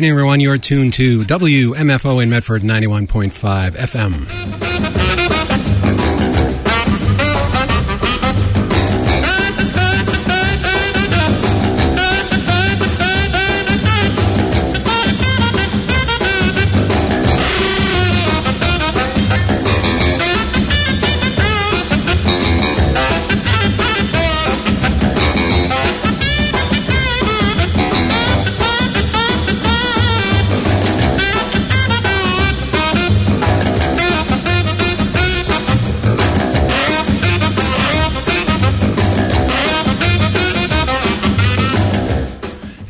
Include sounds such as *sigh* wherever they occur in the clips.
Evening, everyone. You're tuned to WMFO in Medford 91.5 FM.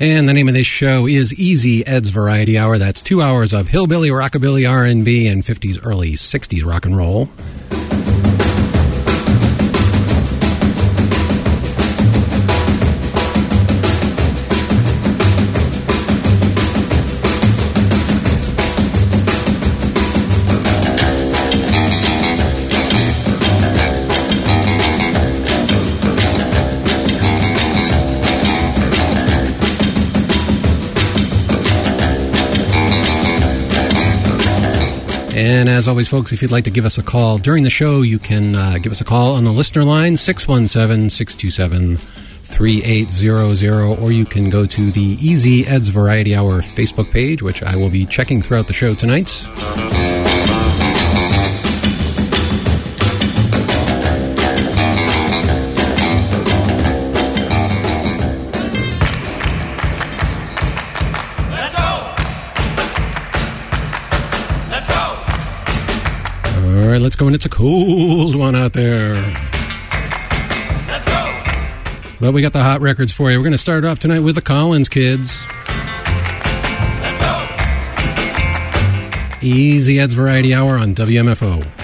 And the name of this show is Easy Ed's Variety Hour. That's two hours of hillbilly, rockabilly, R&B, and 50s, early 60s rock and roll. And as always, folks, if you'd like to give us a call during the show, you can uh, give us a call on the listener line, 617 627 3800, or you can go to the Easy Ed's Variety Hour Facebook page, which I will be checking throughout the show tonight. Let's go. And it's a cold one out there. Let's go! Well, we got the hot records for you. We're going to start off tonight with the Collins Kids. Let's go! Easy Ed's Variety Hour on WMFO.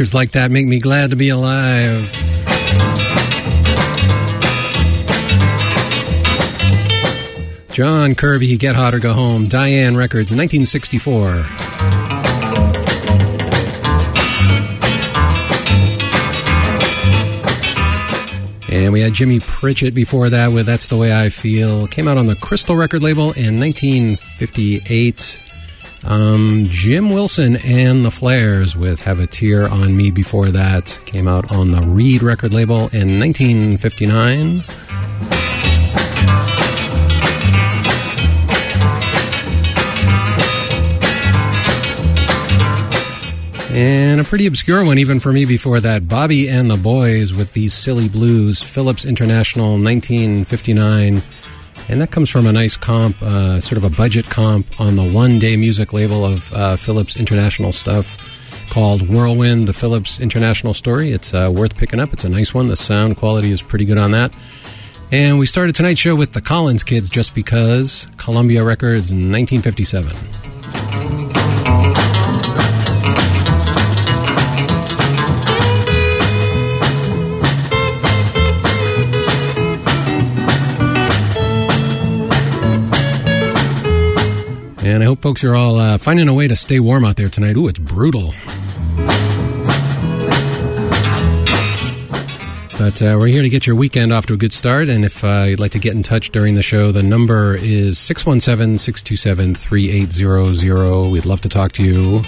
Records like that make me glad to be alive. John Kirby, Get Hot or Go Home, Diane Records, 1964. And we had Jimmy Pritchett before that with That's the Way I Feel. Came out on the Crystal record label in 1958. Um, Jim Wilson and the Flares with Have a Tear on Me before that came out on the Reed record label in 1959. And a pretty obscure one, even for me, before that. Bobby and the Boys with these silly blues, Phillips International, 1959. And that comes from a nice comp, uh, sort of a budget comp on the one day music label of uh, Phillips International stuff called Whirlwind, the Phillips International story. It's uh, worth picking up. It's a nice one. The sound quality is pretty good on that. And we started tonight's show with the Collins Kids just because Columbia Records in 1957. And I hope folks are all uh, finding a way to stay warm out there tonight. Ooh, it's brutal. But uh, we're here to get your weekend off to a good start. And if uh, you'd like to get in touch during the show, the number is 617 627 3800. We'd love to talk to you.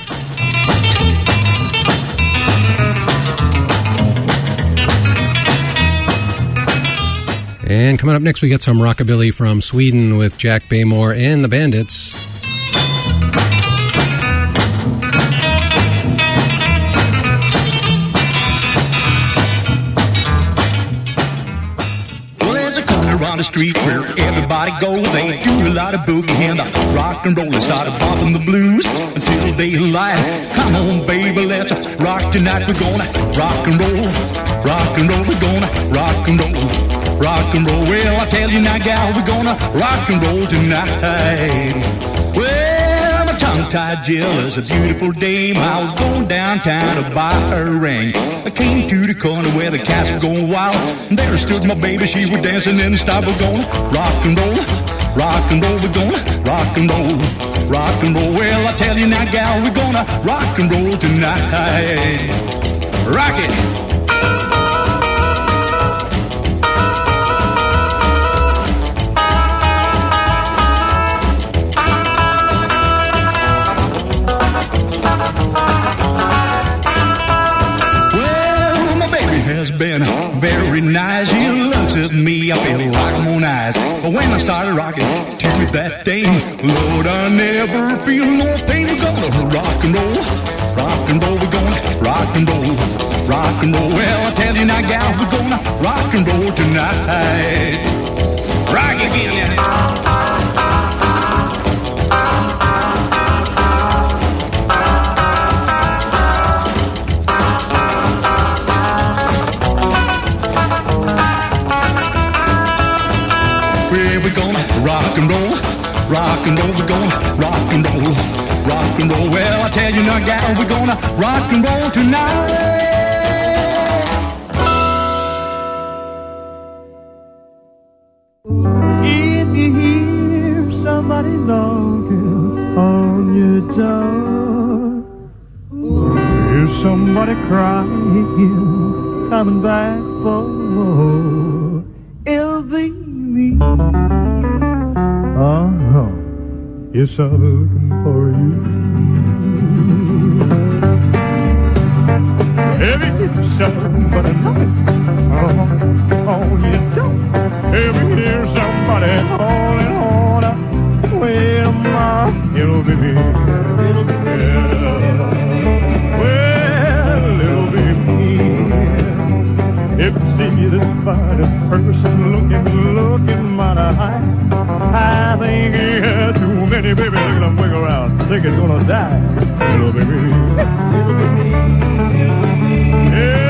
And coming up next, we get some rockabilly from Sweden with Jack Baymoore and the Bandits. The street where everybody goes. They do a lot of boogie and the rock and roll. Started bumping the blues until daylight. Come on, baby, let's rock tonight. We're gonna rock and roll, rock and roll. We're gonna rock and roll, rock and roll. Well, I tell you now, gal, we're gonna rock and roll tonight. Well, tongue-tied Jill is a beautiful dame. I was going downtown to buy her ring. I came to the corner where the cats were going wild. And there stood my baby, she was dancing in style. We're gonna rock and roll, rock and roll. We're gonna rock and roll, rock and roll. Well, I tell you now, gal, we're gonna rock and roll tonight. Rock it. Very nice. He looks at me, I feel like on ice. But when I started rocking me that dame, Lord, I never feel no pain. We're gonna rock and roll, rock and roll. We're gonna rock and roll, rock and roll. Well, I tell you now, gal, we're gonna rock and roll tonight. Rock again. Well, rock and roll. We're gonna rock and roll, rock and roll. Well, I tell you now, gal, we're gonna rock and roll tonight. If you hear somebody knocking on your door, hear somebody crying, coming back for Yes, I'm looking for you. Every hear somebody on your door. Every hear somebody calling on a well, my be me. It'll be me. Well, be me. If you see this fine person looking, looking mighty high, I think he many baby. Look at wiggle around. Think he's gonna die. Me. Yeah, *laughs*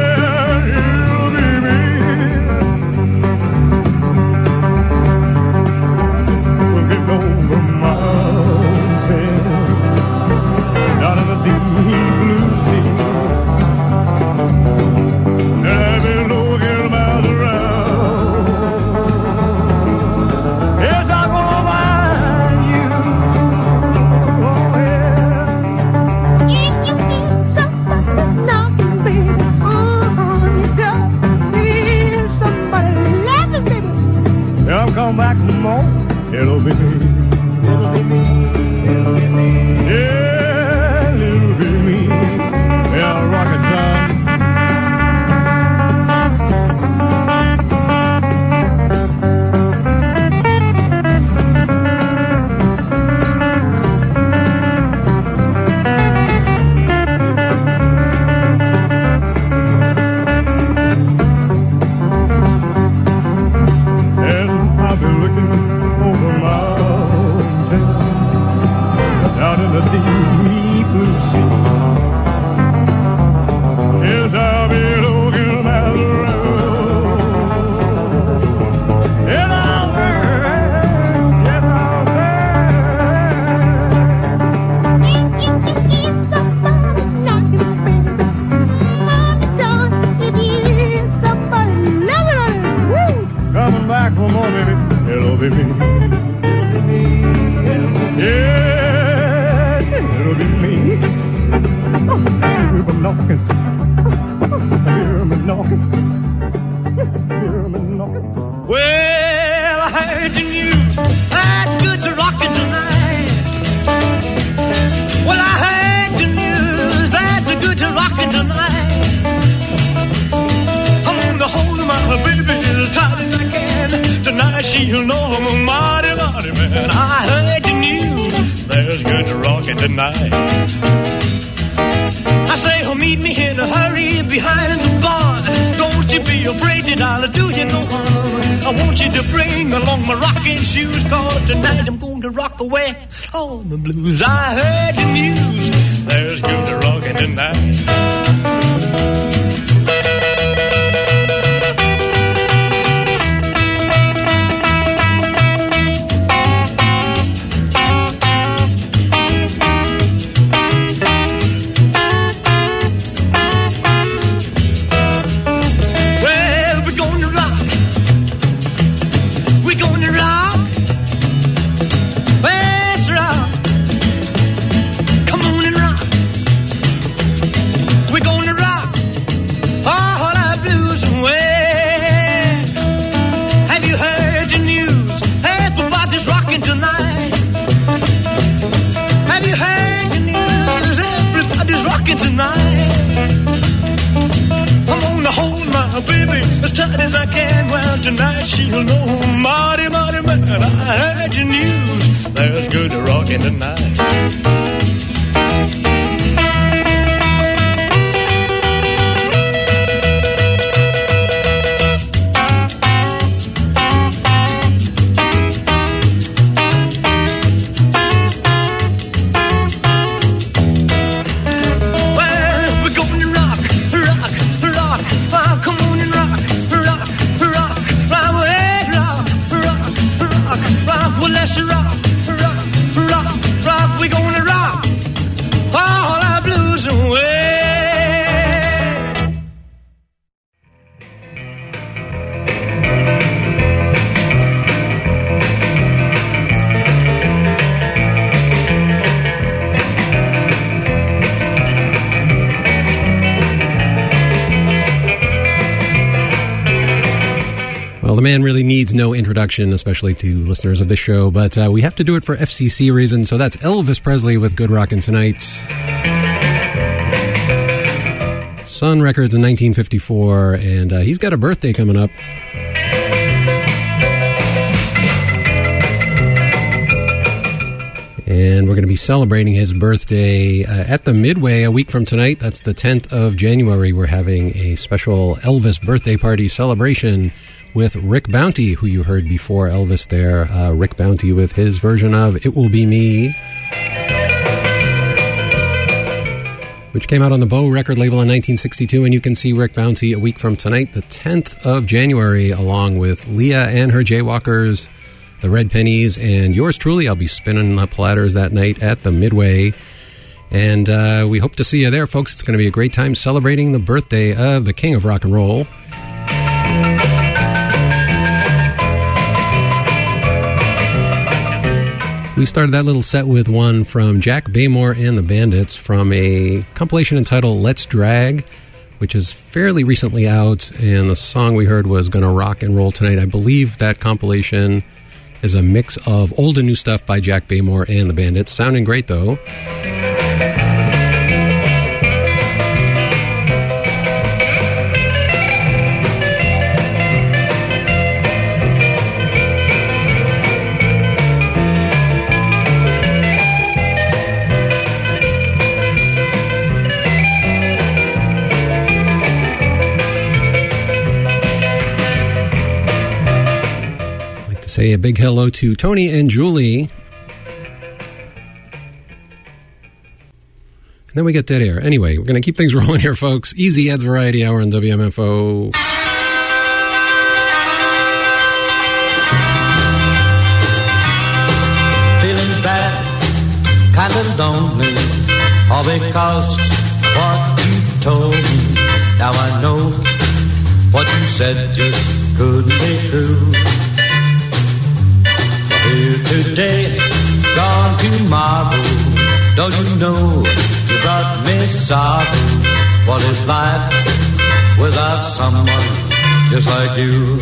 introduction, especially to listeners of this show, but uh, we have to do it for FCC reasons. So that's Elvis Presley with Good Rockin' Tonight. Sun Records in 1954, and uh, he's got a birthday coming up. And we're going to be celebrating his birthday uh, at the Midway a week from tonight. That's the 10th of January. We're having a special Elvis birthday party celebration with Rick Bounty, who you heard before Elvis there. Uh, Rick Bounty with his version of It Will Be Me, which came out on the Bow record label in 1962. And you can see Rick Bounty a week from tonight, the 10th of January, along with Leah and her Jaywalkers, the Red Pennies, and yours truly. I'll be spinning the platters that night at the Midway. And uh, we hope to see you there, folks. It's going to be a great time celebrating the birthday of the King of Rock and Roll. We started that little set with one from Jack Baymoore and the Bandits from a compilation entitled Let's Drag, which is fairly recently out. And the song we heard was Gonna Rock and Roll Tonight. I believe that compilation is a mix of old and new stuff by Jack Baymoore and the Bandits. Sounding great, though. Say a big hello to Tony and Julie. And then we get dead air. Anyway, we're going to keep things *laughs* rolling here, folks. Easy Ed's Variety Hour on WMFO. feeling bad, kind of lonely, all because what you told me. Now I know what you said just couldn't be true. Here today, gone tomorrow. Don't you know you brought me sorrow? What is life without someone just like you?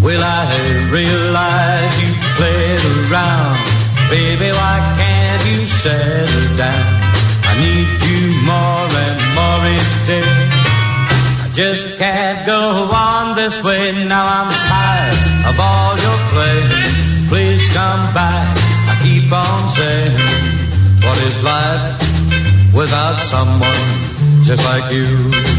Well, I realize you played around. Baby, why can't you settle down? I need you more and more each day. I just can't go on this way. Now I'm tired of all your play. Please come back. I keep on saying, what is life without someone just like you?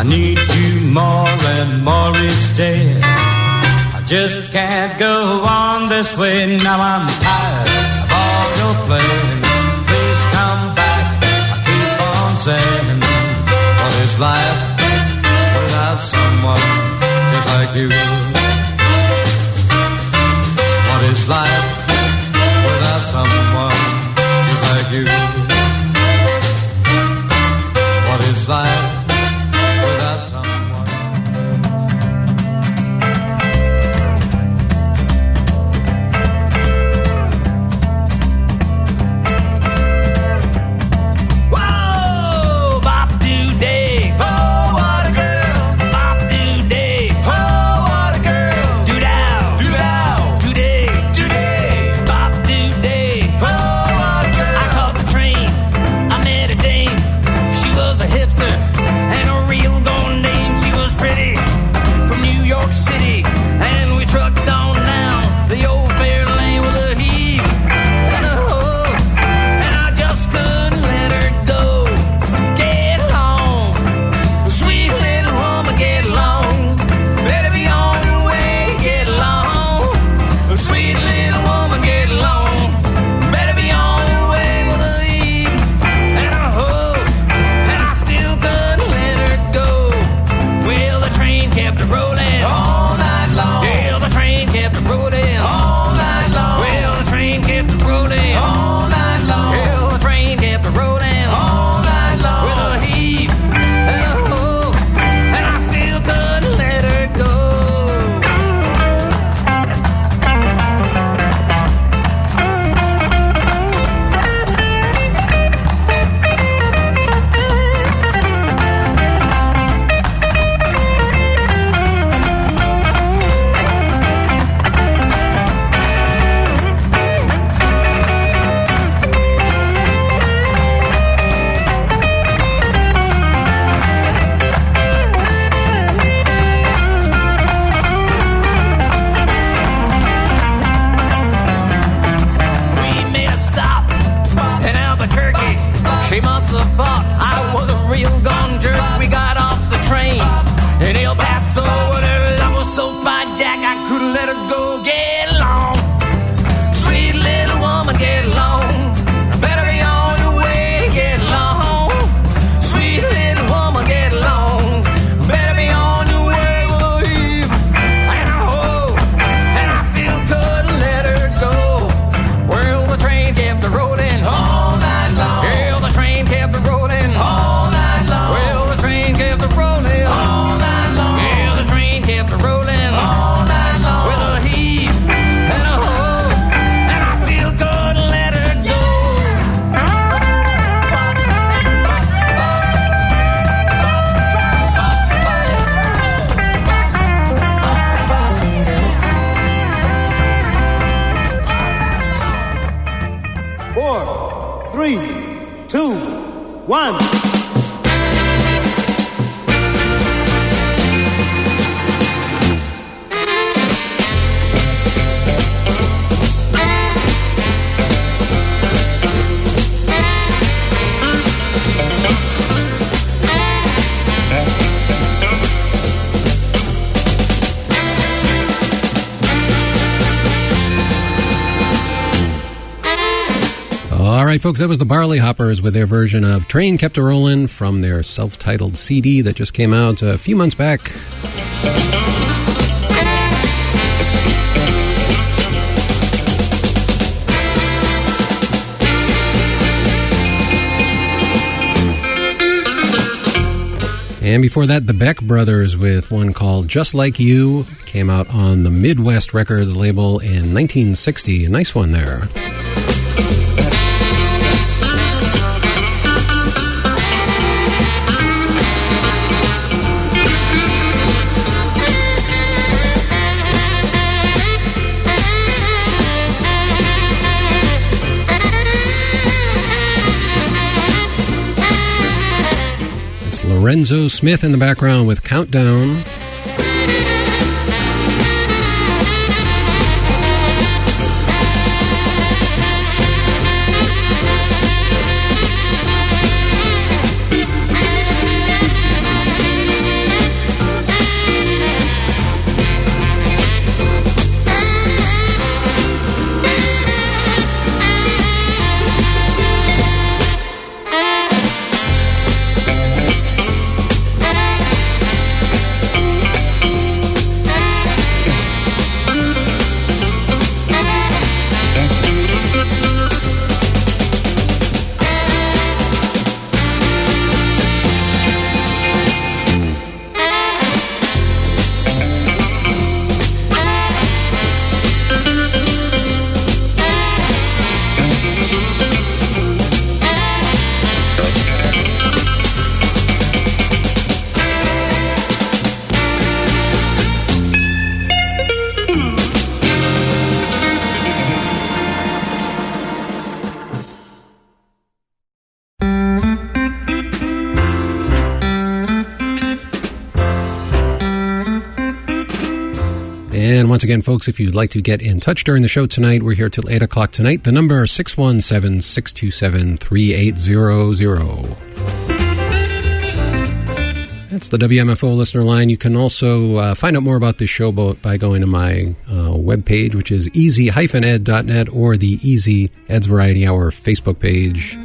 I need you more and more each day. I just can't go on this way. Now I'm tired of all your playing. Please come back. I keep on saying, what is life without someone just like you? right, folks, that was the Barley Hoppers with their version of Train Kept a Rollin' from their self titled CD that just came out a few months back. And before that, the Beck Brothers with one called Just Like You came out on the Midwest Records label in 1960. A nice one there. Lorenzo Smith in the background with Countdown. Again, folks, if you'd like to get in touch during the show tonight, we're here till 8 o'clock tonight. The number is 617 627 3800. That's the WMFO listener line. You can also uh, find out more about this show bo- by going to my uh, webpage, which is easy-ed.net or the Easy Ed's Variety Hour Facebook page.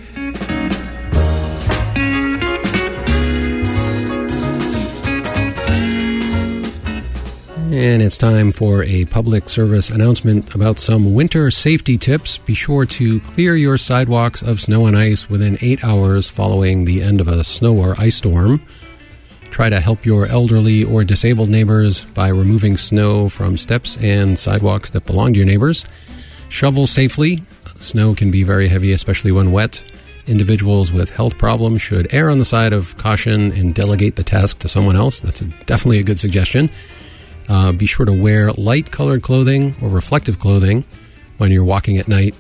And it's time for a public service announcement about some winter safety tips. Be sure to clear your sidewalks of snow and ice within eight hours following the end of a snow or ice storm. Try to help your elderly or disabled neighbors by removing snow from steps and sidewalks that belong to your neighbors. Shovel safely. Snow can be very heavy, especially when wet. Individuals with health problems should err on the side of caution and delegate the task to someone else. That's a, definitely a good suggestion. Uh, be sure to wear light colored clothing or reflective clothing when you're walking at night.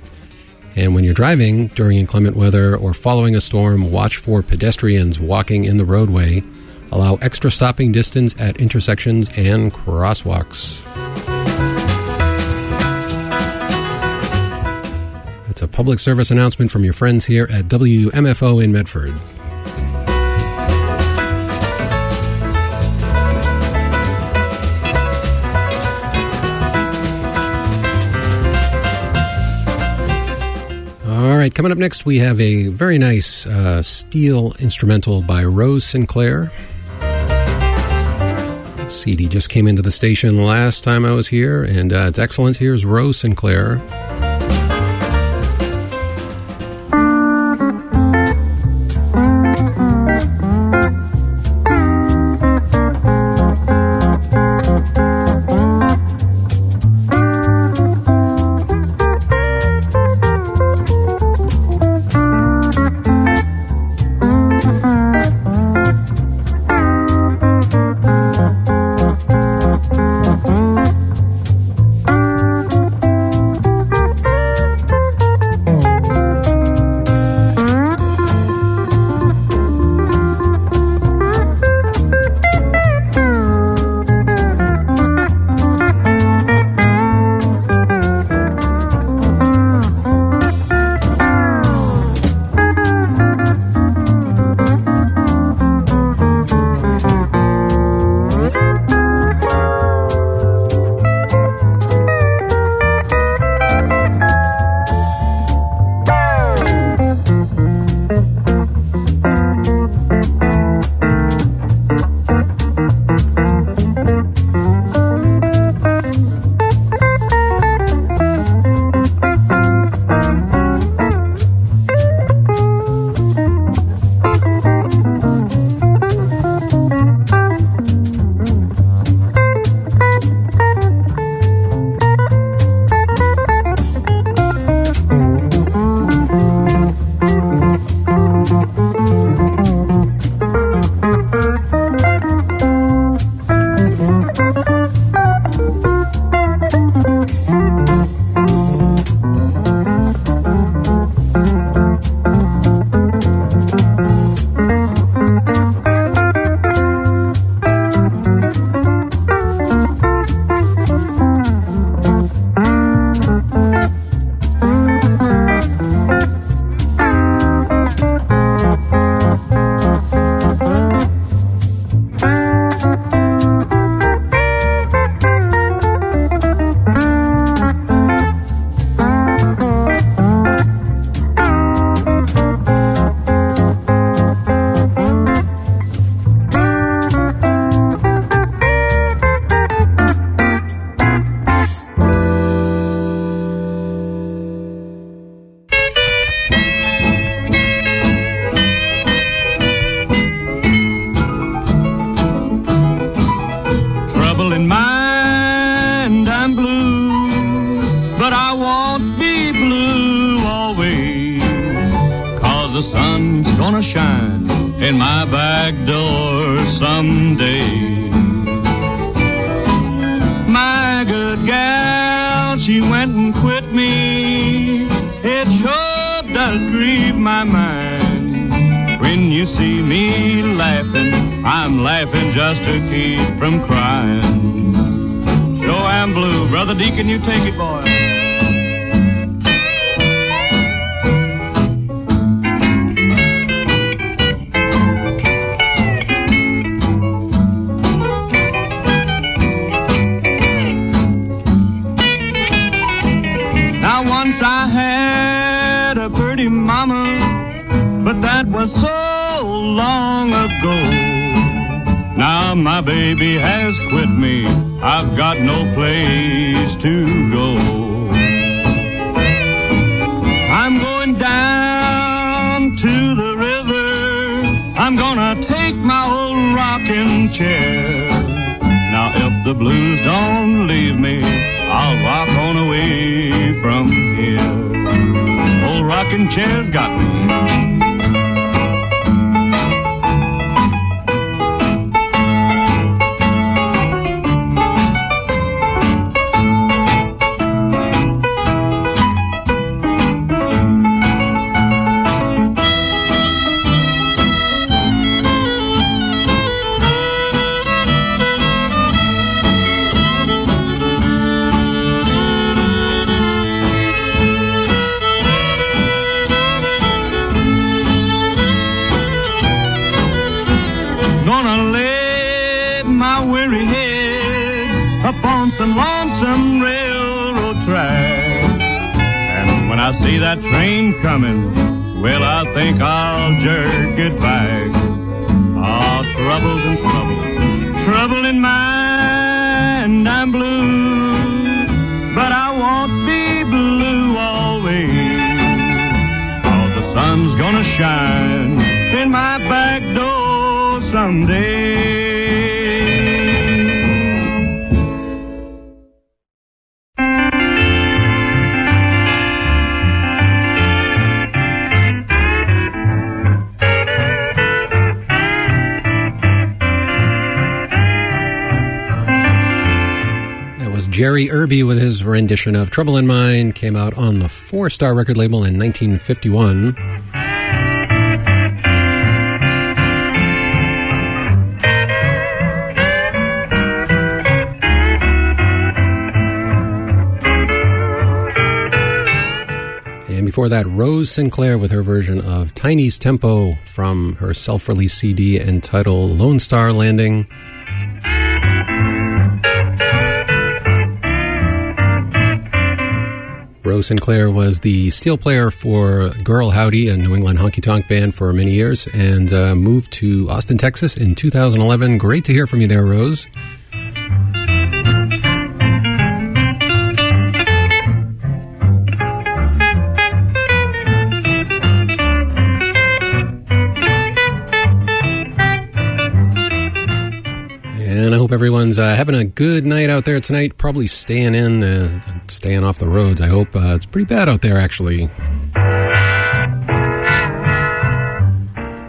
And when you're driving during inclement weather or following a storm, watch for pedestrians walking in the roadway. Allow extra stopping distance at intersections and crosswalks. That's a public service announcement from your friends here at WMFO in Medford. All right, coming up next, we have a very nice uh, steel instrumental by Rose Sinclair. CD just came into the station last time I was here, and uh, it's excellent. Here's Rose Sinclair. The blues don't leave me, I'll rock on away from here. Old rocking chair's got rendition of Trouble in Mind. Came out on the Four Star record label in 1951. And before that, Rose Sinclair with her version of Tiny's Tempo from her self released CD entitled Lone Star Landing. Sinclair was the steel player for Girl Howdy, a New England honky tonk band, for many years, and uh, moved to Austin, Texas in 2011. Great to hear from you there, Rose. Everyone's uh, having a good night out there tonight. Probably staying in, uh, staying off the roads. I hope uh, it's pretty bad out there, actually.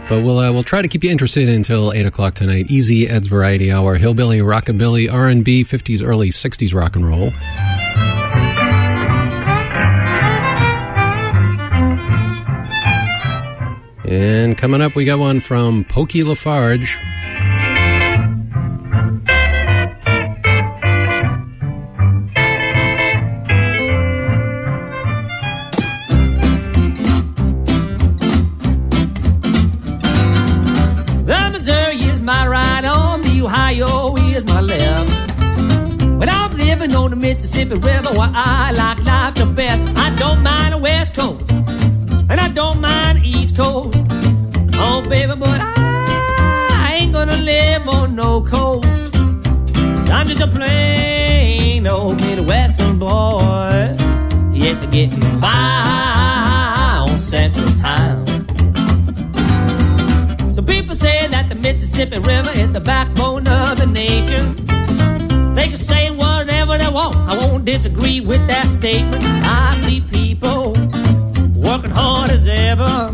But we'll uh, we'll try to keep you interested until eight o'clock tonight. Easy Ed's Variety Hour, hillbilly, rockabilly, R and B, fifties, early sixties rock and roll. And coming up, we got one from Pokey Lafarge. Mississippi River, where I like life the best, I don't mind the West Coast, and I don't mind the East Coast. Oh, baby, but I ain't gonna live on no coast. I'm just a plain old Midwestern boy. Yes, I'm getting by on Central Time. So people say that the Mississippi River is the backbone of the nation. They can say they. I won't disagree with that statement. I see people working hard as ever.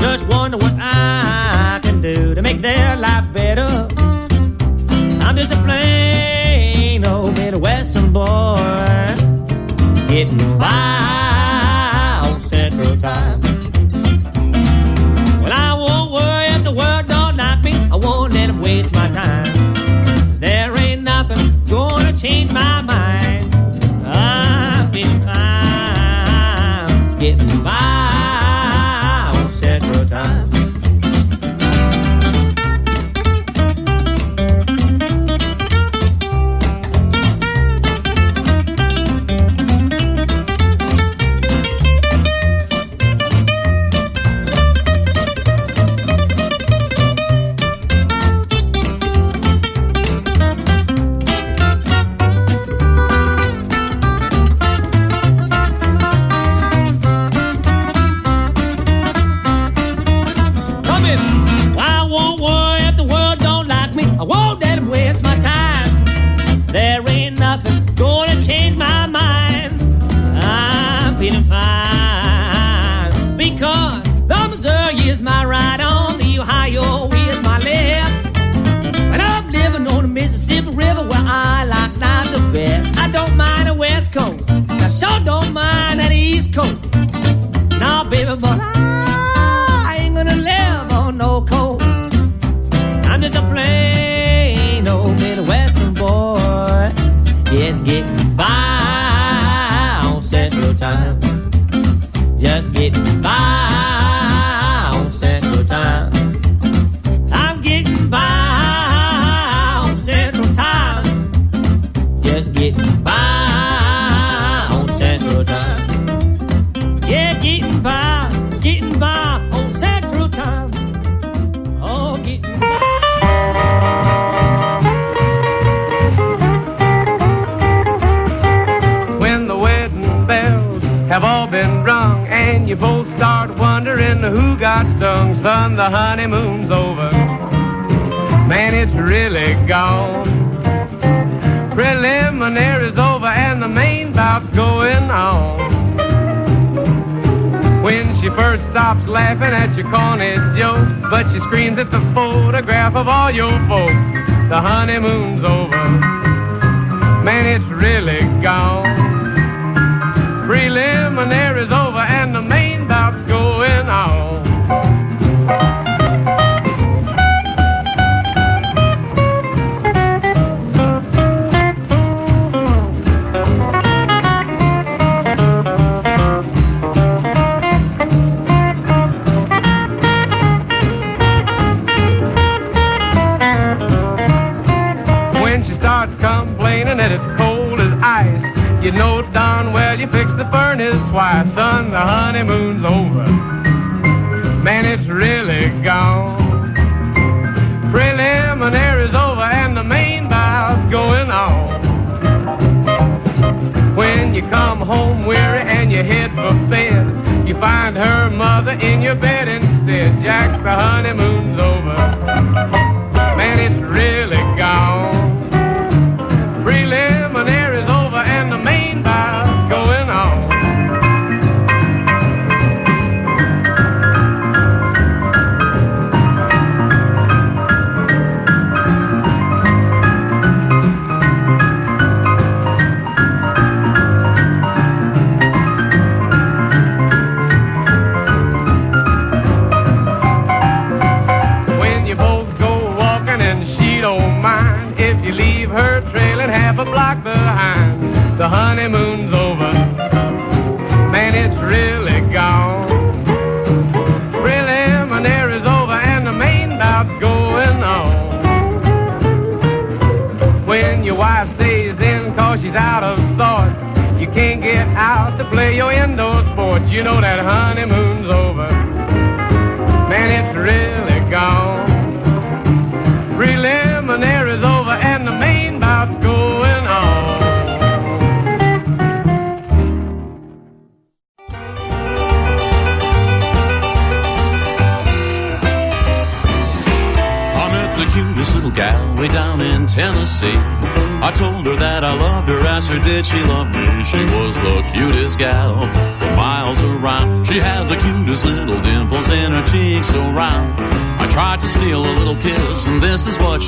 Just wonder what I can do to make their lives better. I'm just a plain old Midwestern boy getting by on Central Time. Well, I won't worry if the world don't like me. I won't let 'em waste my time. honeymoon's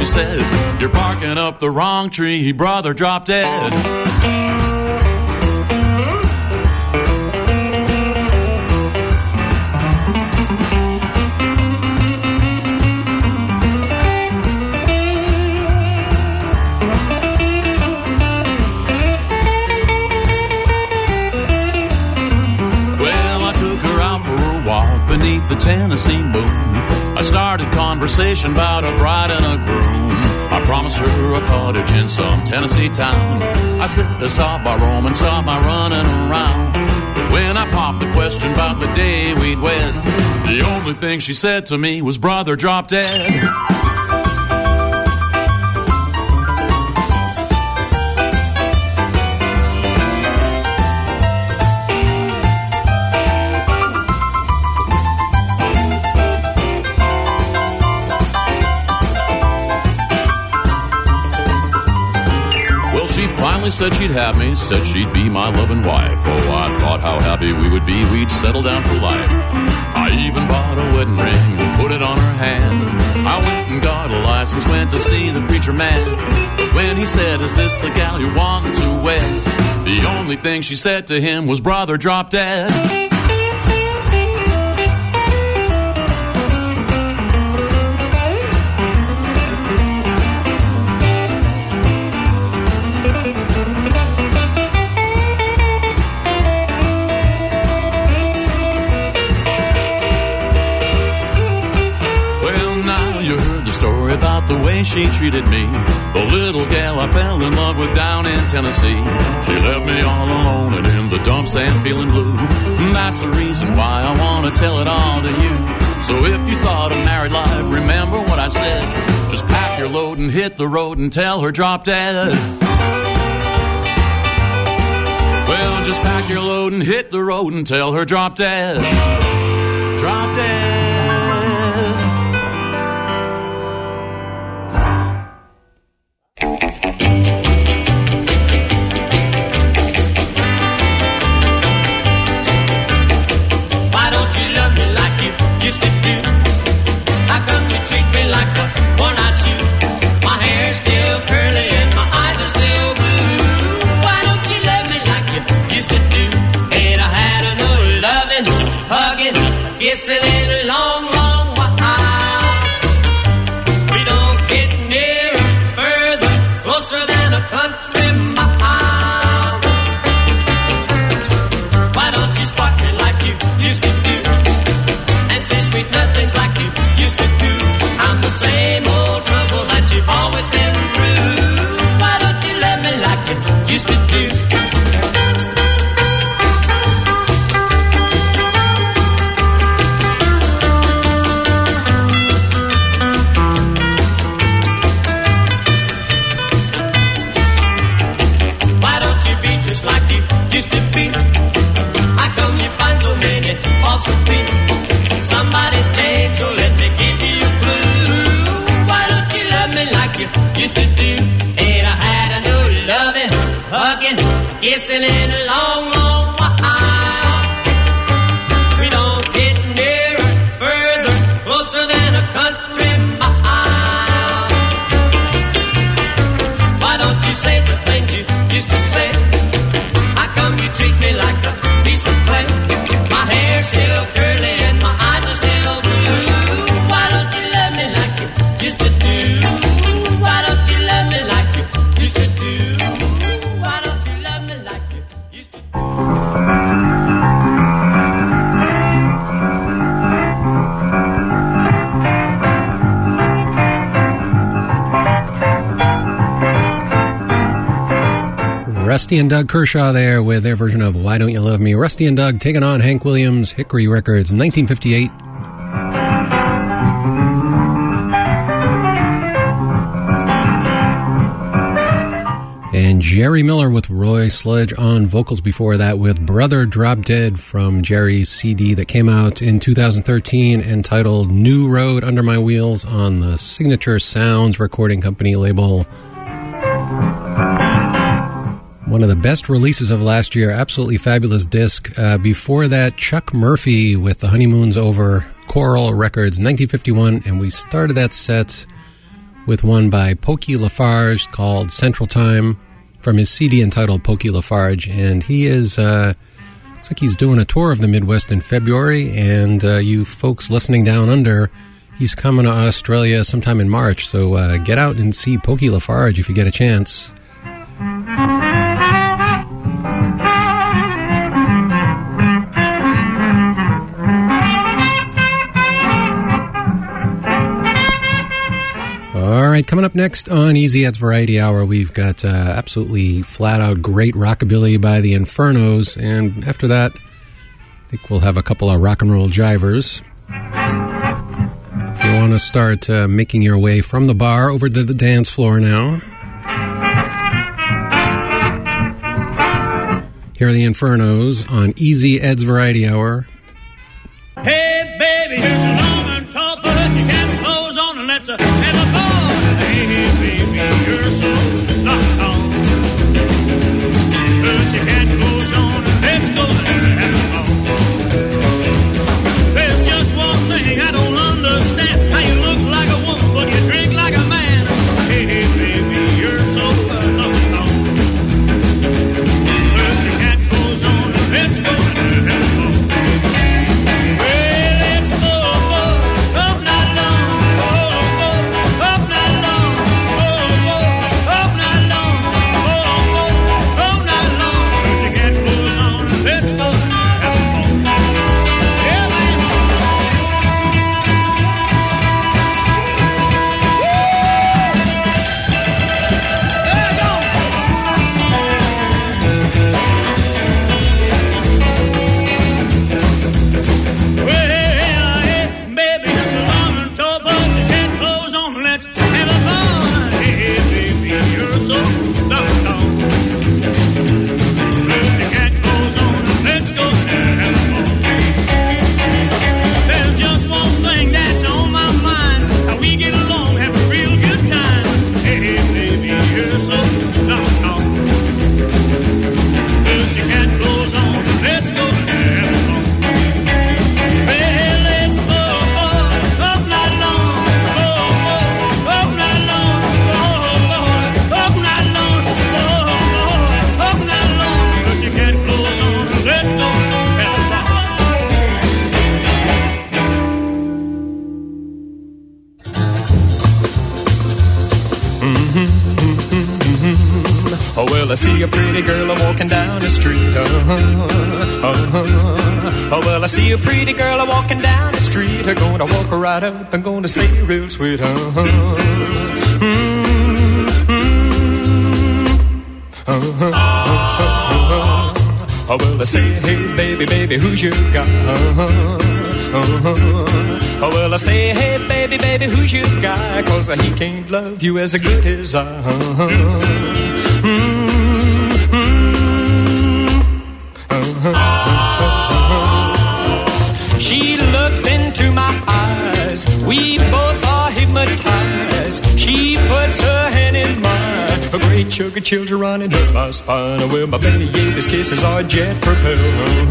she said. You're barking up the wrong tree, brother, drop dead. beneath the Tennessee moon. I started conversation by a cottage in some Tennessee town. I sit atop my room and stop my running around. When I popped the question about the day we'd wed, the only thing she said to me was, Brother, drop dead. Said she'd have me, said she'd be my loving wife. Oh, I thought how happy we would be, we'd settle down for life. I even bought a wedding ring and put it on her hand. I went and got a license, went to see the preacher man. But when he said, Is this the gal you're wanting to wed? The only thing she said to him was, Brother, drop dead. She treated me. The little gal I fell in love with down in Tennessee. She left me all alone and in the dumps and feeling blue. And that's the reason why I want to tell it all to you. So if you thought of married life, remember what I said. Just pack your load and hit the road and tell her drop dead. Well, just pack your load and hit the road and tell her drop dead. Drop dead. Rusty and Doug Kershaw there with their version of Why Don't You Love Me? Rusty and Doug taking on Hank Williams, Hickory Records, 1958. And Jerry Miller with Roy Sledge on vocals before that with Brother Drop Dead from Jerry's CD that came out in 2013 entitled New Road Under My Wheels on the Signature Sounds Recording Company label. One of the best releases of last year, absolutely fabulous disc. Uh, before that, Chuck Murphy with The Honeymoon's Over, Coral Records, 1951, and we started that set with one by Pokey Lafarge called Central Time from his CD entitled Pokey Lafarge, and he is. Uh, Looks like he's doing a tour of the Midwest in February, and uh, you folks listening down under, he's coming to Australia sometime in March. So uh, get out and see Pokey Lafarge if you get a chance. Right, coming up next on Easy Ed's Variety Hour, we've got uh, absolutely flat out great rockabilly by the Infernos, and after that, I think we'll have a couple of rock and roll jivers. If you want to start uh, making your way from the bar over to the dance floor now, here are the Infernos on Easy Ed's Variety Hour. Hey, baby, Sweetheart, sweet home. Mm -hmm. uh -huh. Oh, well, I say, hey, baby, baby, who's your guy? Uh -huh. Uh -huh. Oh, uh-huh. well, I say, hey, baby, baby, who's your guy? Cause he can't love you as good as I. Uh-huh. sugar chills are running up my spine. Well, my baby Yevis kisses are jet propelled.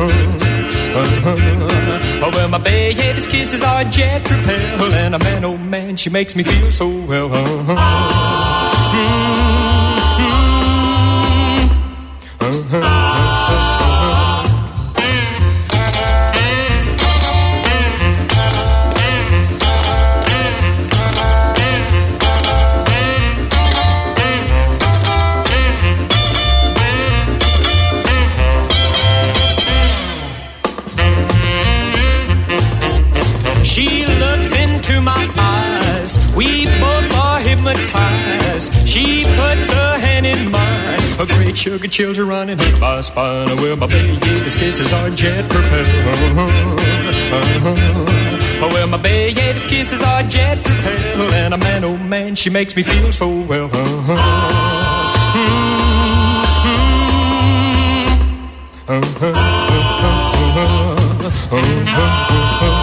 Uh-huh. Uh-huh. Well, my baby kisses are jet propelled. And I'm an old oh man, she makes me feel so well. Uh-huh. children running down my spine. Well, my baby's kisses are jet propelled. Well, my baby's kisses are jet propelled, and a man, oh man, she makes me feel so well. Mm-hmm. mm-hmm.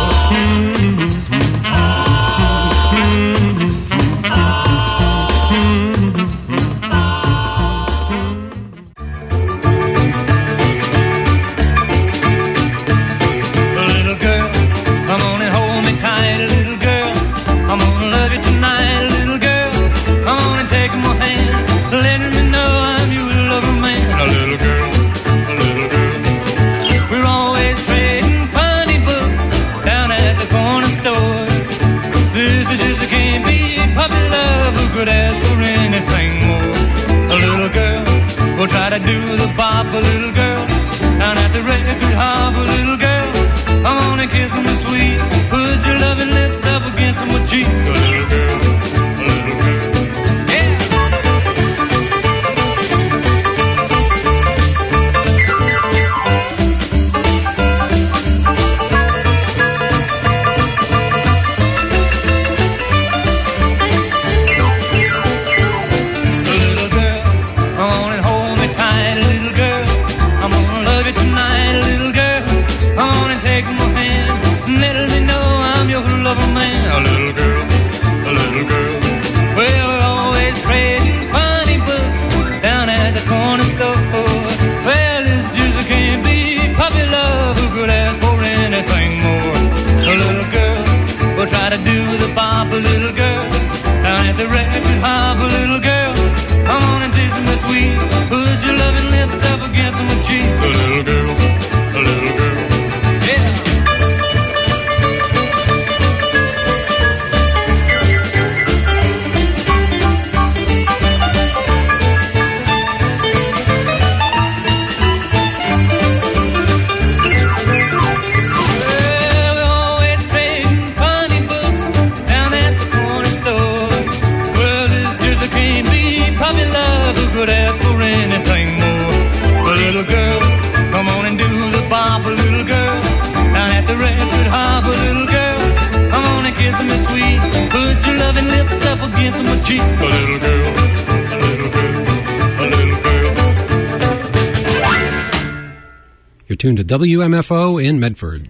WMFO in Medford.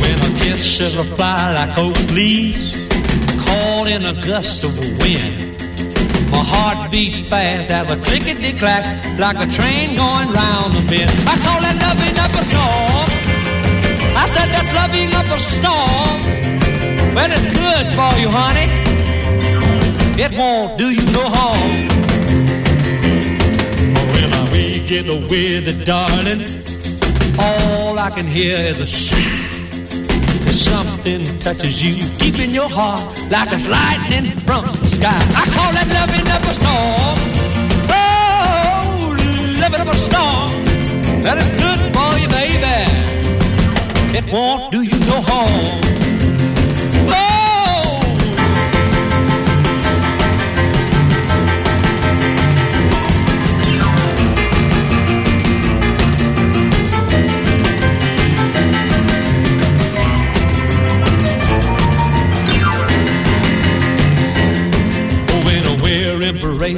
When a kisses will fly like oh, oak leaves caught in a gust of wind. My heart beats fast, as a clickety clack, like a train going round the bend. I call that loving up a storm. I said that's loving up a storm. Well, it's good for you, honey. It won't do you no harm get away with it, darling. All I can hear is a shriek. Something touches you deep in your heart like a lightning from the sky. I call that loving up a storm. Oh, loving up a storm. That is good for you, baby. It won't do you no harm.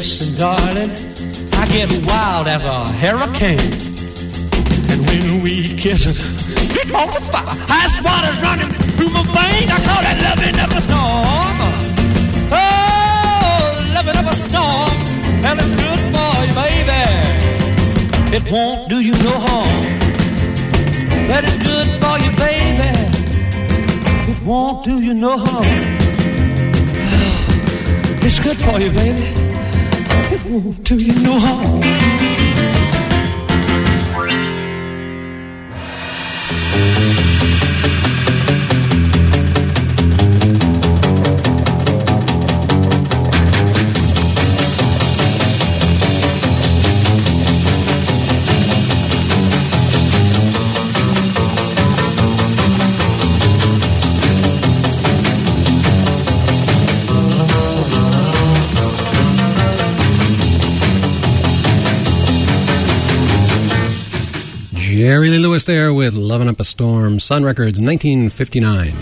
Embracing, darling, I get wild as a hurricane. And when we kiss, it on the fire. Ice water's running through my veins. I call that loving up a storm. Oh, loving up a storm. And it's good for you, baby. It won't do you no harm. That is good for you, baby. It won't do you no harm. *sighs* It's good for you, baby. Do you know harm. Jerry Lee Lewis there with Loving Up a Storm, Sun Records, 1959.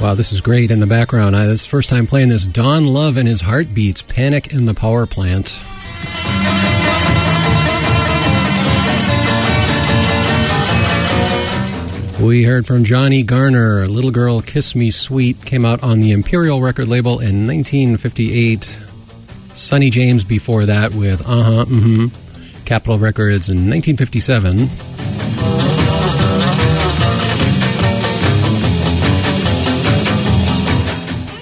Wow, this is great in the background. I, this first time playing this. Don Love and his Heartbeats, Panic in the Power Plant. We heard from Johnny Garner, Little Girl Kiss Me Sweet, came out on the Imperial record label in 1958. Sonny James before that with Uh Huh, Mm hmm, Capitol Records in 1957.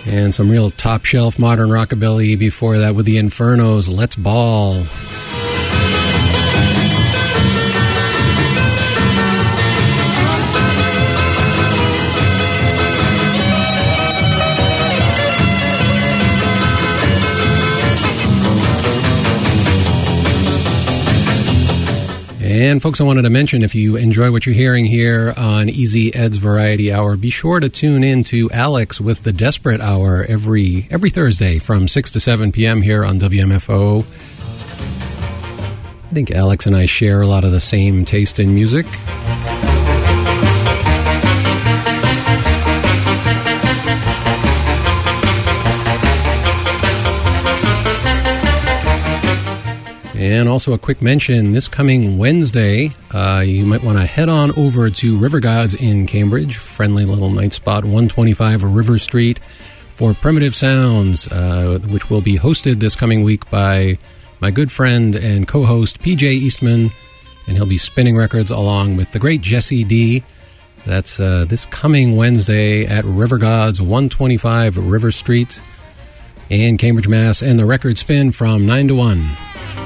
And some real top shelf modern rockabilly before that with the Infernos, Let's Ball. And folks, I wanted to mention if you enjoy what you're hearing here on Easy Ed's Variety Hour, be sure to tune in to Alex with the Desperate Hour every every Thursday from 6 to 7 p.m. here on WMFO. I think Alex and I share a lot of the same taste in music. And also a quick mention this coming Wednesday, uh, you might want to head on over to River Gods in Cambridge, friendly little night spot, 125 River Street, for Primitive Sounds, uh, which will be hosted this coming week by my good friend and co host PJ Eastman. And he'll be spinning records along with the great Jesse D. That's uh, this coming Wednesday at River Gods, 125 River Street in Cambridge, Mass. And the record spin from 9 to 1.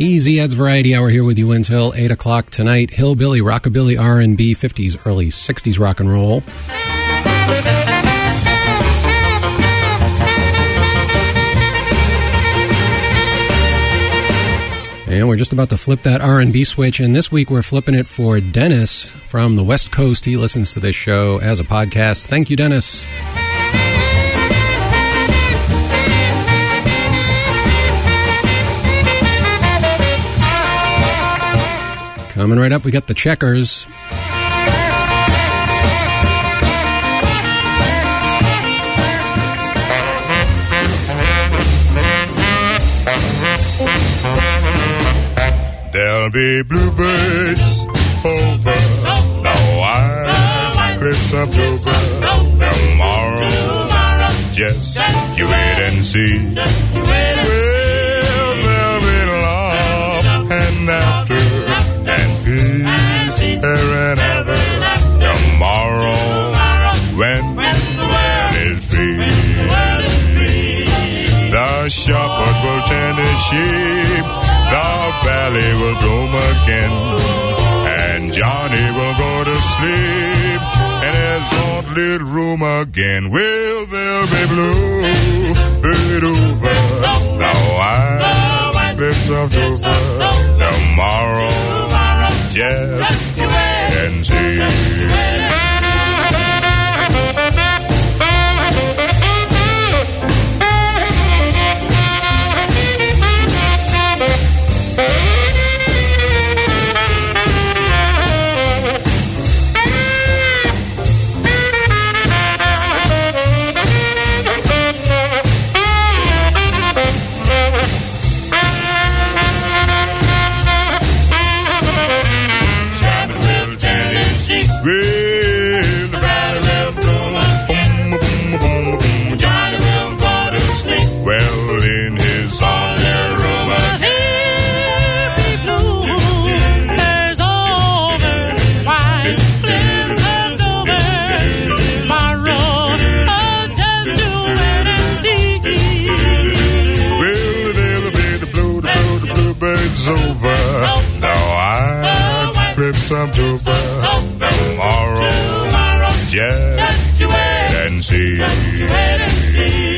Easy Ed's Variety Hour here with you until 8 o'clock tonight. Hillbilly, Rockabilly, R&B, 50s, early 60s rock and roll. And we're just about to flip that R&B switch, and this week we're flipping it for Dennis from the West Coast. He listens to this show as a podcast. Thank you, Dennis. Coming right up, we got the checkers. Be bluebirds over the wire, cliffs of Dover tomorrow. Just you wait and see. Well, there'll be love and laughter and peace here and ever. Tomorrow, when the world is free, the shepherd will tend his sheep. The valley will bloom again, and Johnny will go to sleep in his own little room again. Will there be blue? It over. Now I live some over. Tomorrow, just wait and see. Just wait and see. Just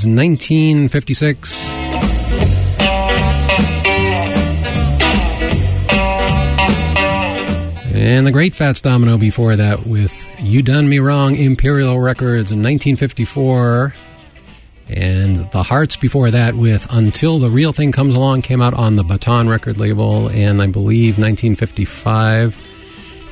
Records, 1956. And the Great Fats Domino before that with You Done Me Wrong, Imperial Records in 1954. And The Hearts before that with Until the Real Thing Comes Along came out on the Baton record label in, I believe, 1955.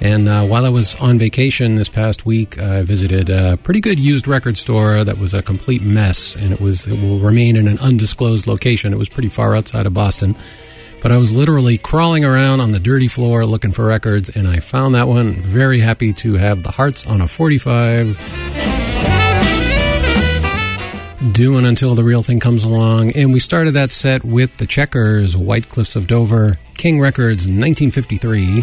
And uh, while I was on vacation this past week, I visited a pretty good used record store that was a complete mess, and it was it will remain in an undisclosed location. It was pretty far outside of Boston, but I was literally crawling around on the dirty floor looking for records, and I found that one. Very happy to have the Hearts on a 45. Doing until the real thing comes along, and we started that set with the Checkers, White Cliffs of Dover, King Records, 1953.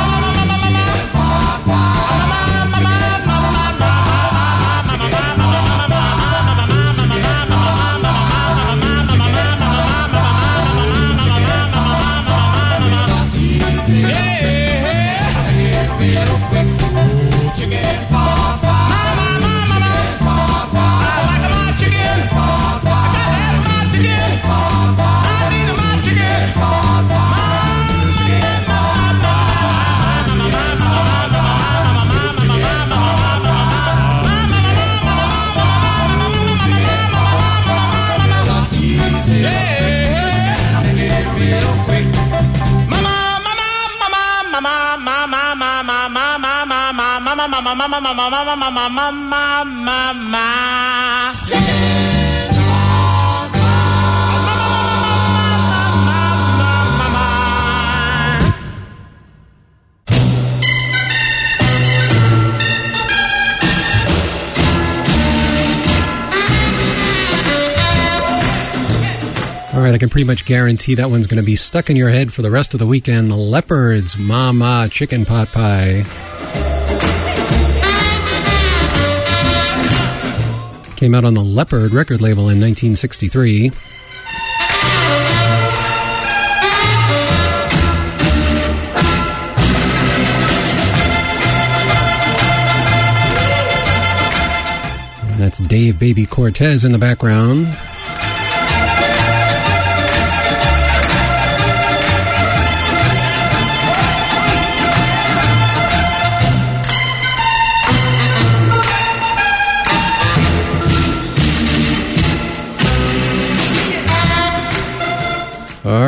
mama, mama, mama, mama, mama, mama, mama. Yeah. All right, I can pretty much guarantee that one's going to be stuck in your head for the rest of the weekend. The Leopards, Mama Chicken Pot Pie. Came out on the Leopard record label in 1963. And that's Dave Baby Cortez in the background.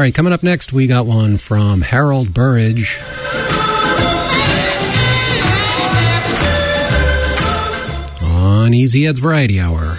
Right, coming up next, we got one from Harold Burrage. On Easy Ed's Variety Hour.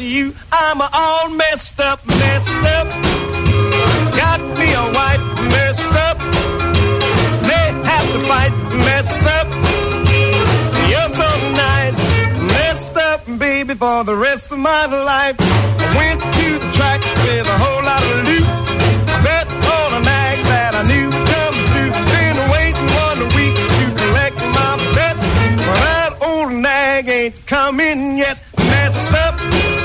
You, I'm all messed up, messed up. Got me a wife messed up. May have to fight messed up. You're so nice, messed up, baby, for the rest of my life. I went to the track with a whole lot of loot. Bet on a nag that I knew come. Been waiting one week to collect my bet. Well, that old nag ain't coming yet. Messed up.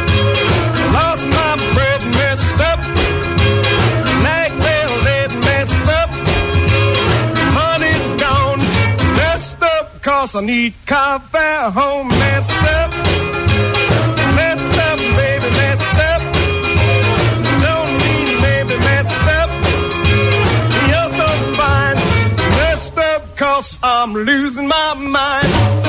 Cause I need fare home, messed up. Messed up, baby, messed up. Don't messed up. You're so fine, messed up, cause I'm losing my mind.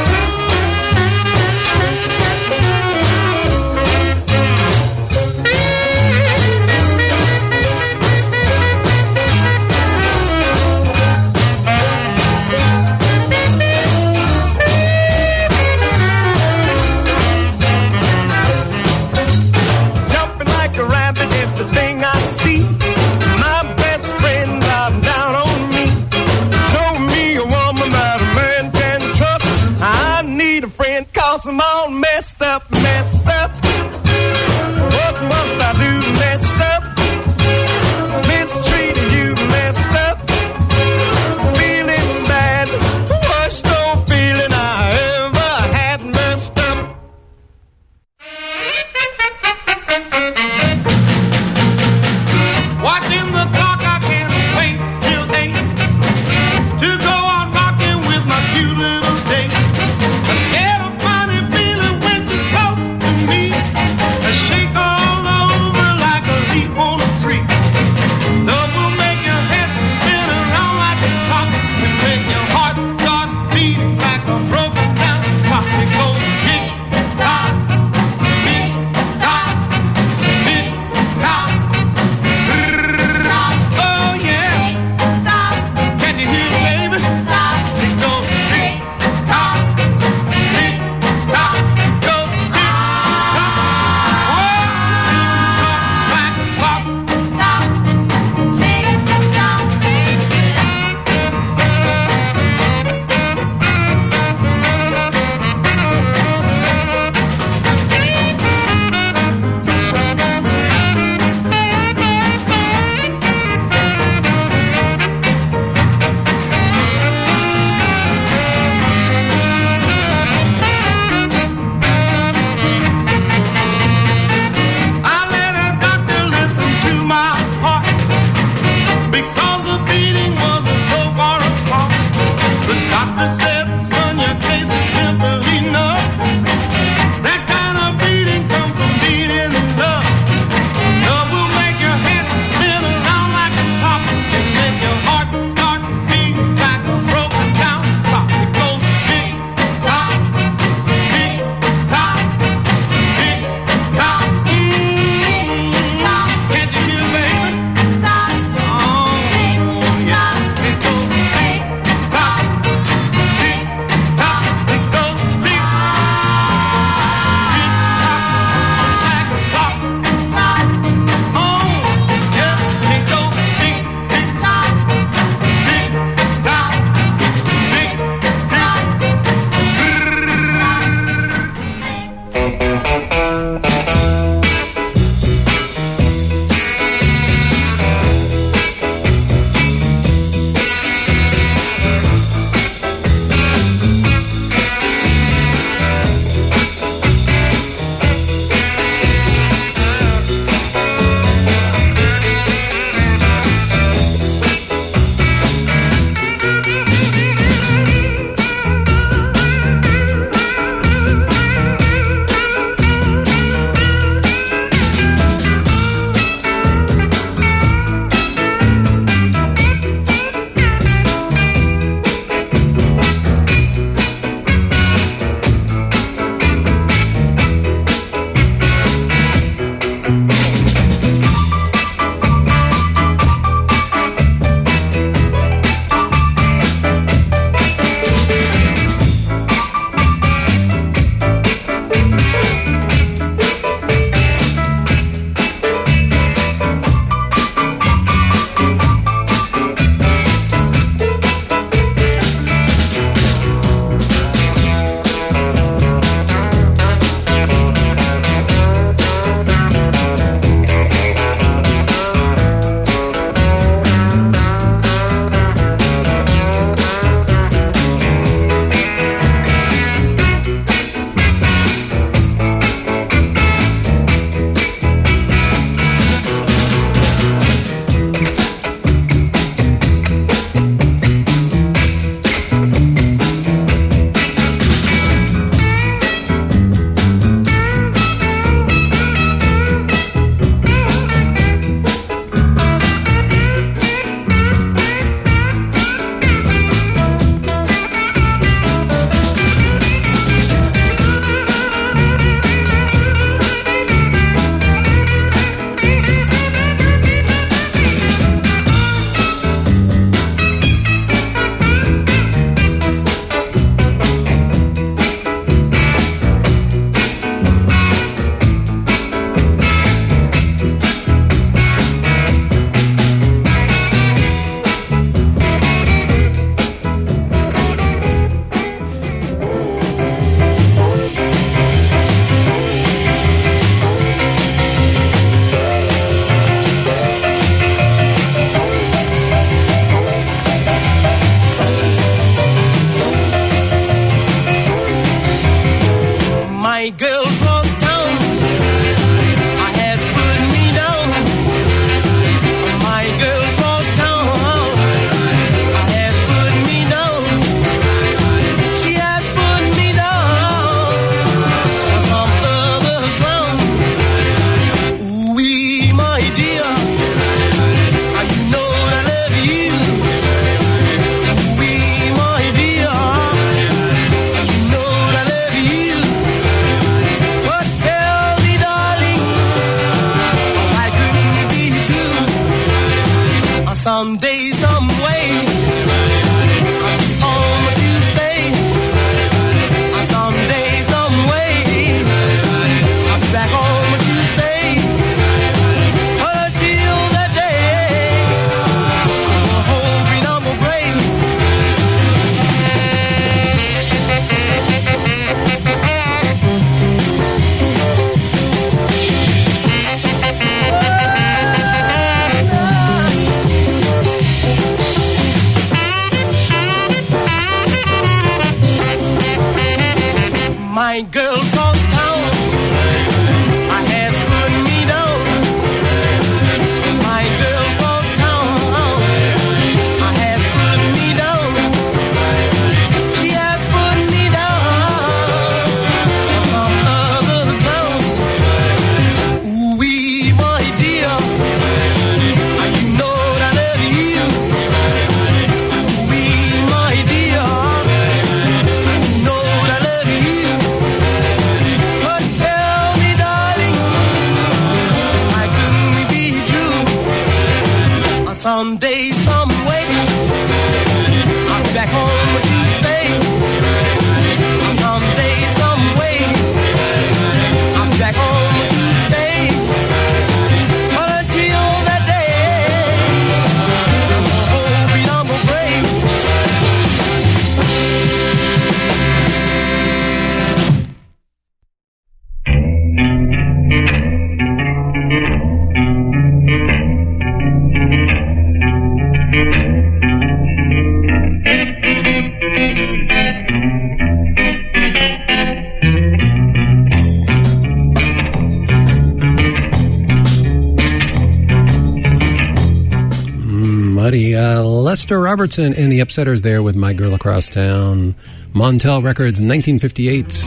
Robertson and the Upsetters there with My Girl Across Town. Montel Records, 1958.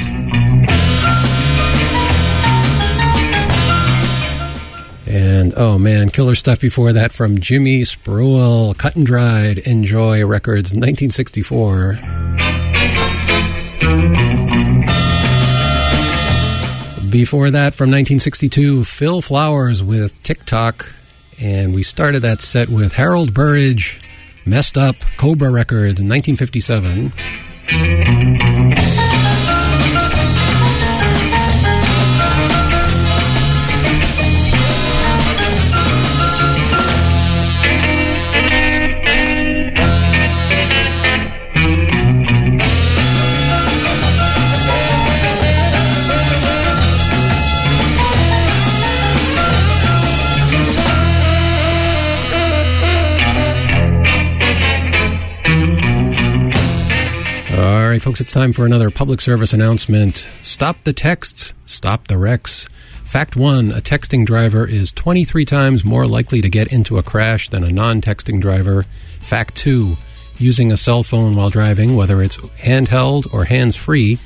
And oh man, killer stuff before that from Jimmy Spruill, Cut and Dried, Enjoy Records, 1964. Before that, from 1962, Phil Flowers with TikTok. And we started that set with Harold Burrage, Messed Up, Cobra Records, 1957. Folks, it's time for another public service announcement. Stop the texts, stop the wrecks. Fact one a texting driver is 23 times more likely to get into a crash than a non texting driver. Fact two using a cell phone while driving, whether it's handheld or hands free,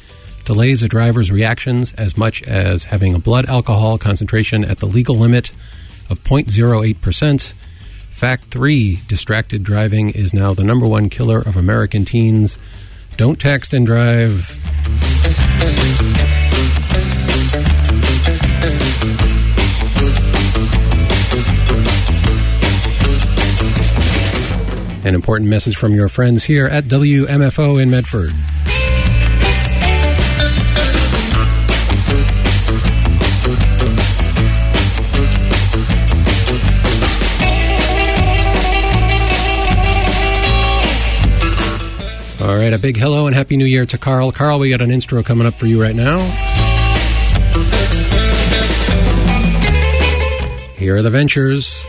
delays a driver's reactions as much as having a blood alcohol concentration at the legal limit of 0.08%. Fact three distracted driving is now the number one killer of American teens. Don't text and drive. An important message from your friends here at WMFO in Medford. All right, a big hello and happy new year to Carl. Carl, we got an intro coming up for you right now. Here are the ventures.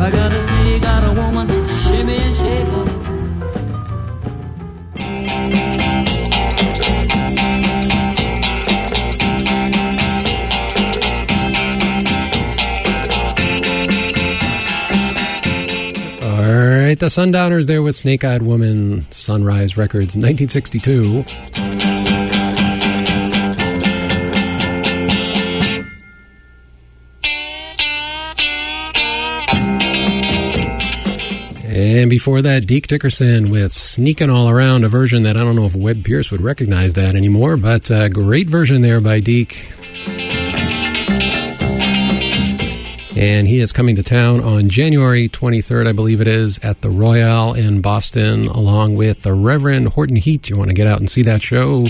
I got a snake, woman, shimmy shake. All right, the Sundowners there with Snake Eyed Woman, Sunrise Records, 1962. And before that, Deke Dickerson with Sneaking All Around, a version that I don't know if Webb Pierce would recognize that anymore, but a great version there by Deke. And he is coming to town on January 23rd, I believe it is, at the Royale in Boston, along with the Reverend Horton Heat. You want to get out and see that show?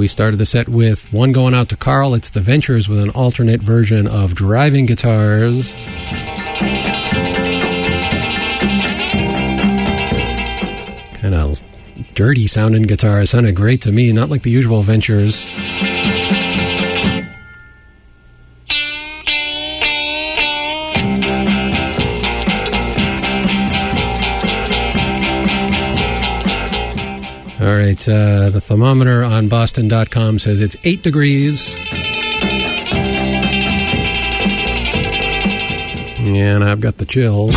We started the set with one going out to Carl. It's the Ventures with an alternate version of Driving Guitars. Kind of dirty sounding guitar. It sounded great to me, not like the usual Ventures. All right, uh, the thermometer on boston.com says it's 8 degrees. And I've got the chills.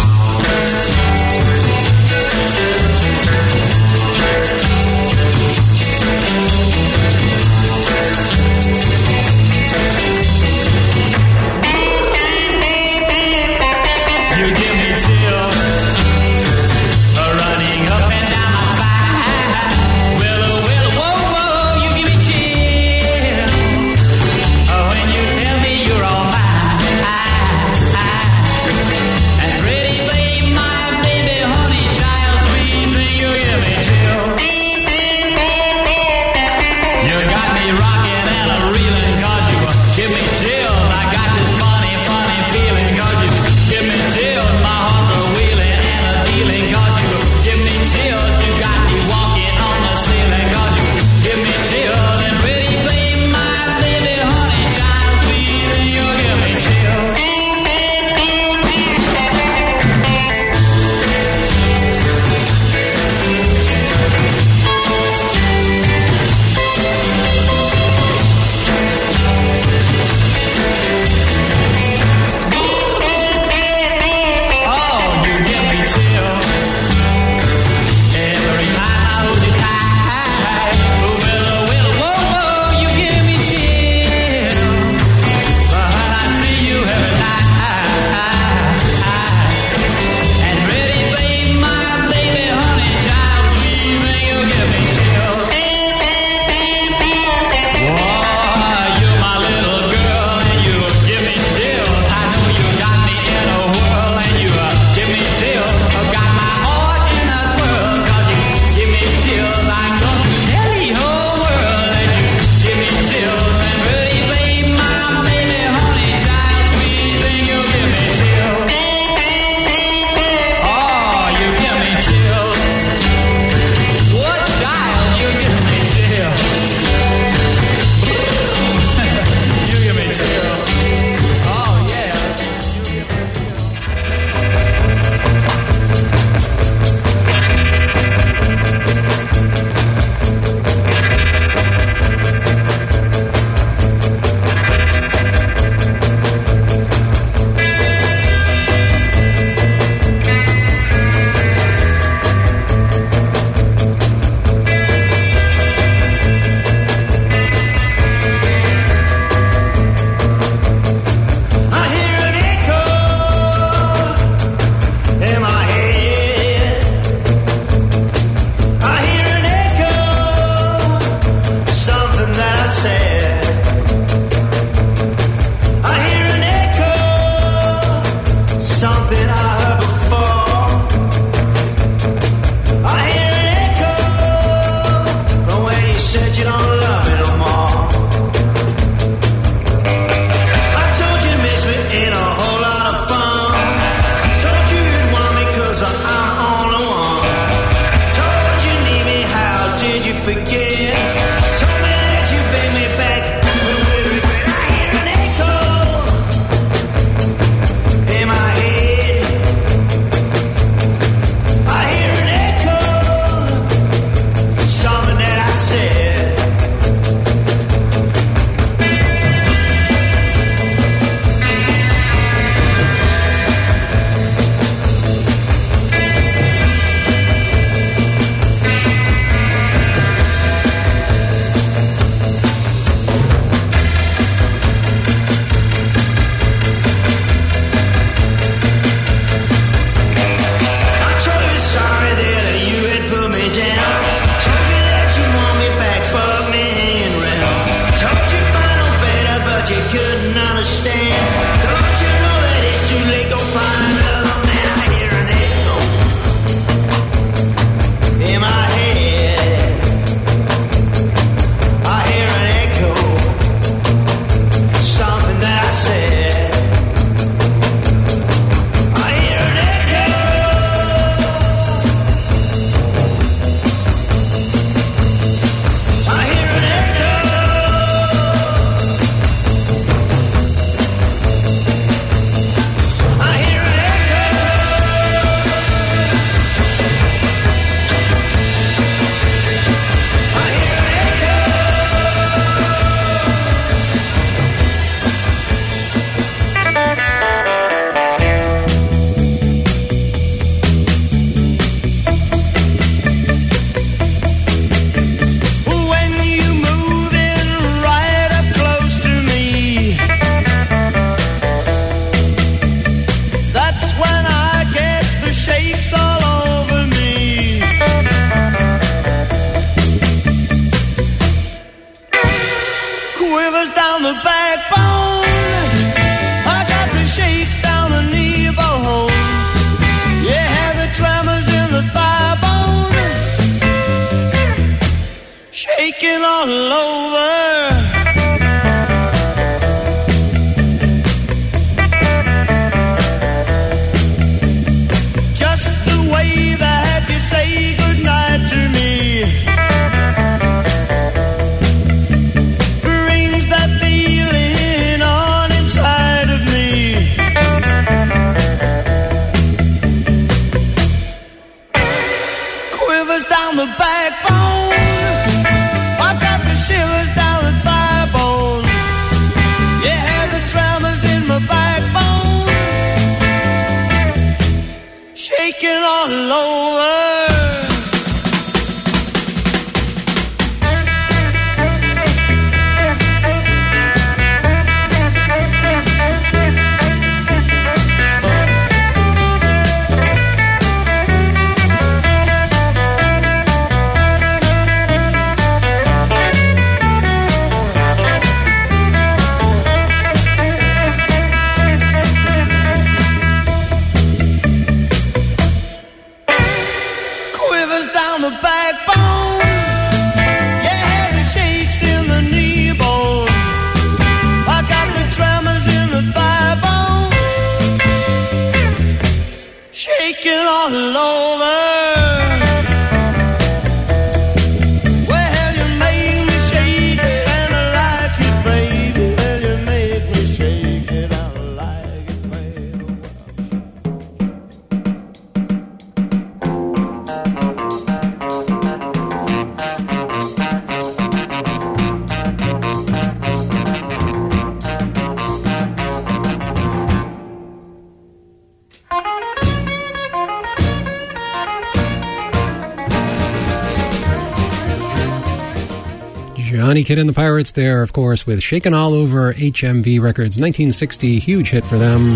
Johnny Kidd and the Pirates there, of course, with Shakin' All Over HMV Records, 1960, huge hit for them.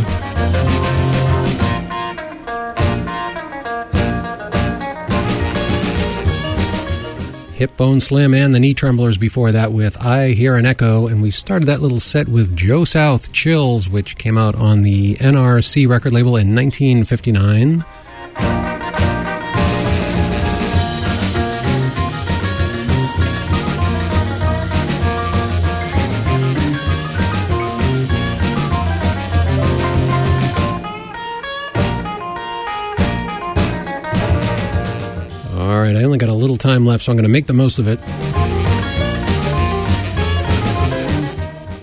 Hip Bone Slim and the Knee Tremblers before that with I Hear an Echo. And we started that little set with Joe South Chills, which came out on the NRC record label in 1959. left, so I'm going to make the most of it.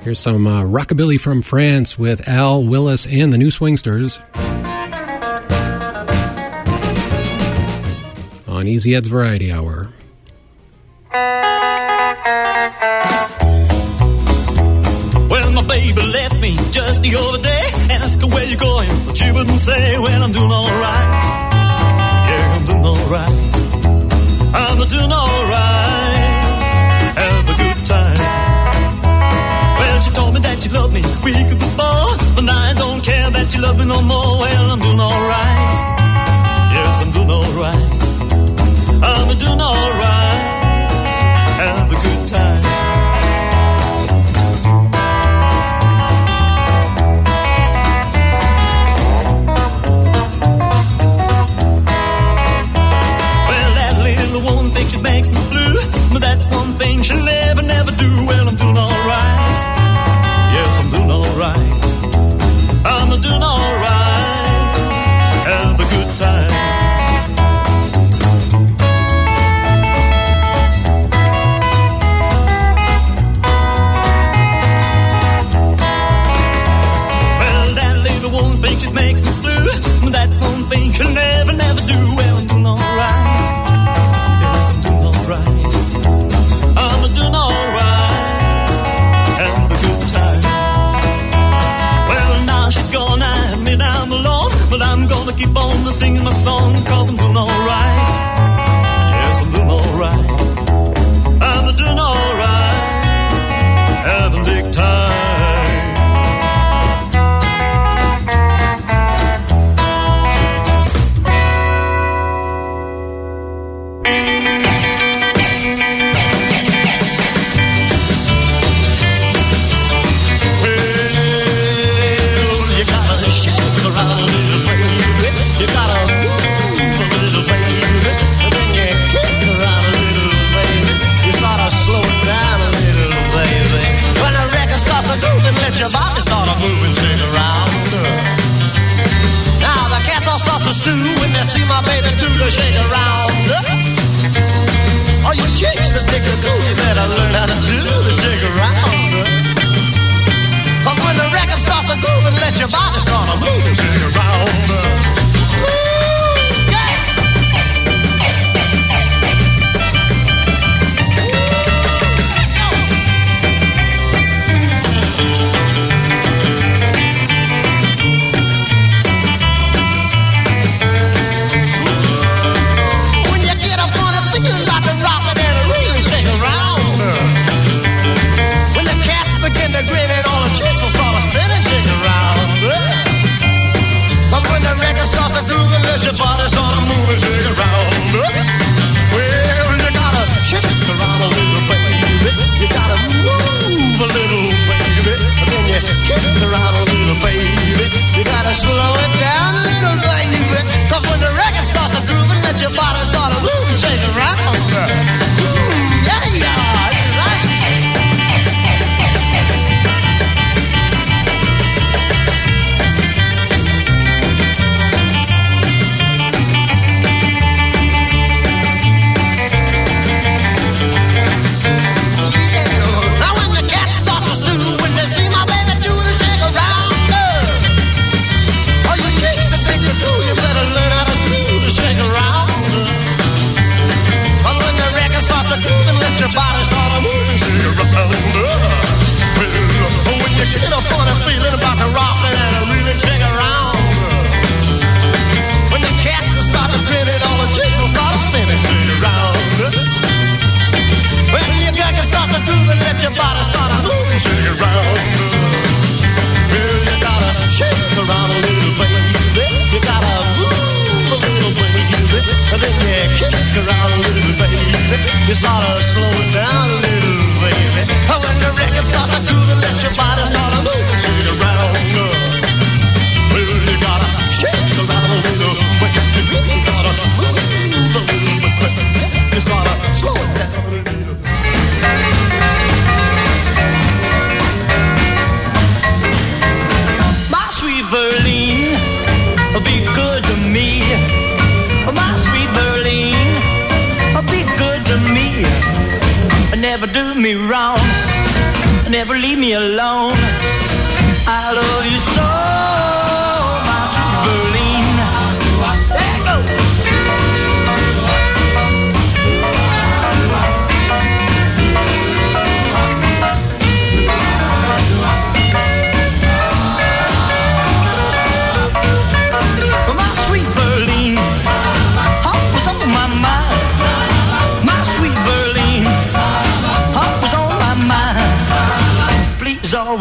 Here's some uh, rockabilly from France with Al Willis and the New Swingsters. On Easy Ed's Variety Hour. me round, never leave me alone. I love you so.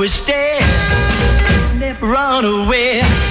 we stay, never run away.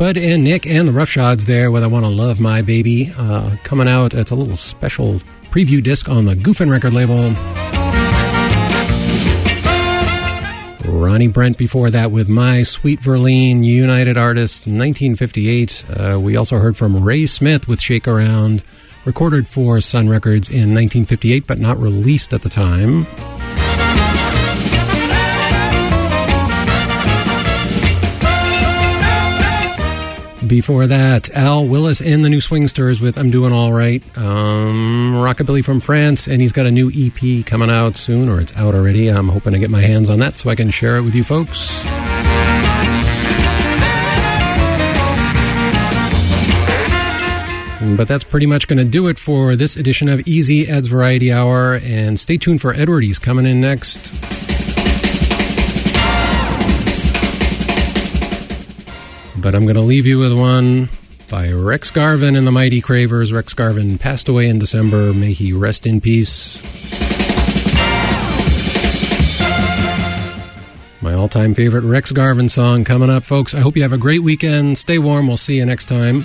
Spud and Nick and the Roughshods there with I Want to Love My Baby. Uh, coming out, it's a little special preview disc on the Goofin record label. Ronnie Brent before that with My Sweet Verlene, United Artists, 1958. Uh, we also heard from Ray Smith with Shake Around, recorded for Sun Records in 1958, but not released at the time. Before that, Al Willis and the New Swingsters with I'm Doing All Right. Um, Rockabilly from France, and he's got a new EP coming out soon, or it's out already. I'm hoping to get my hands on that so I can share it with you folks. But that's pretty much going to do it for this edition of Easy Ed's Variety Hour. And stay tuned for Edward. He's coming in next. But I'm going to leave you with one by Rex Garvin and the Mighty Cravers. Rex Garvin passed away in December. May he rest in peace. My all time favorite Rex Garvin song coming up, folks. I hope you have a great weekend. Stay warm. We'll see you next time.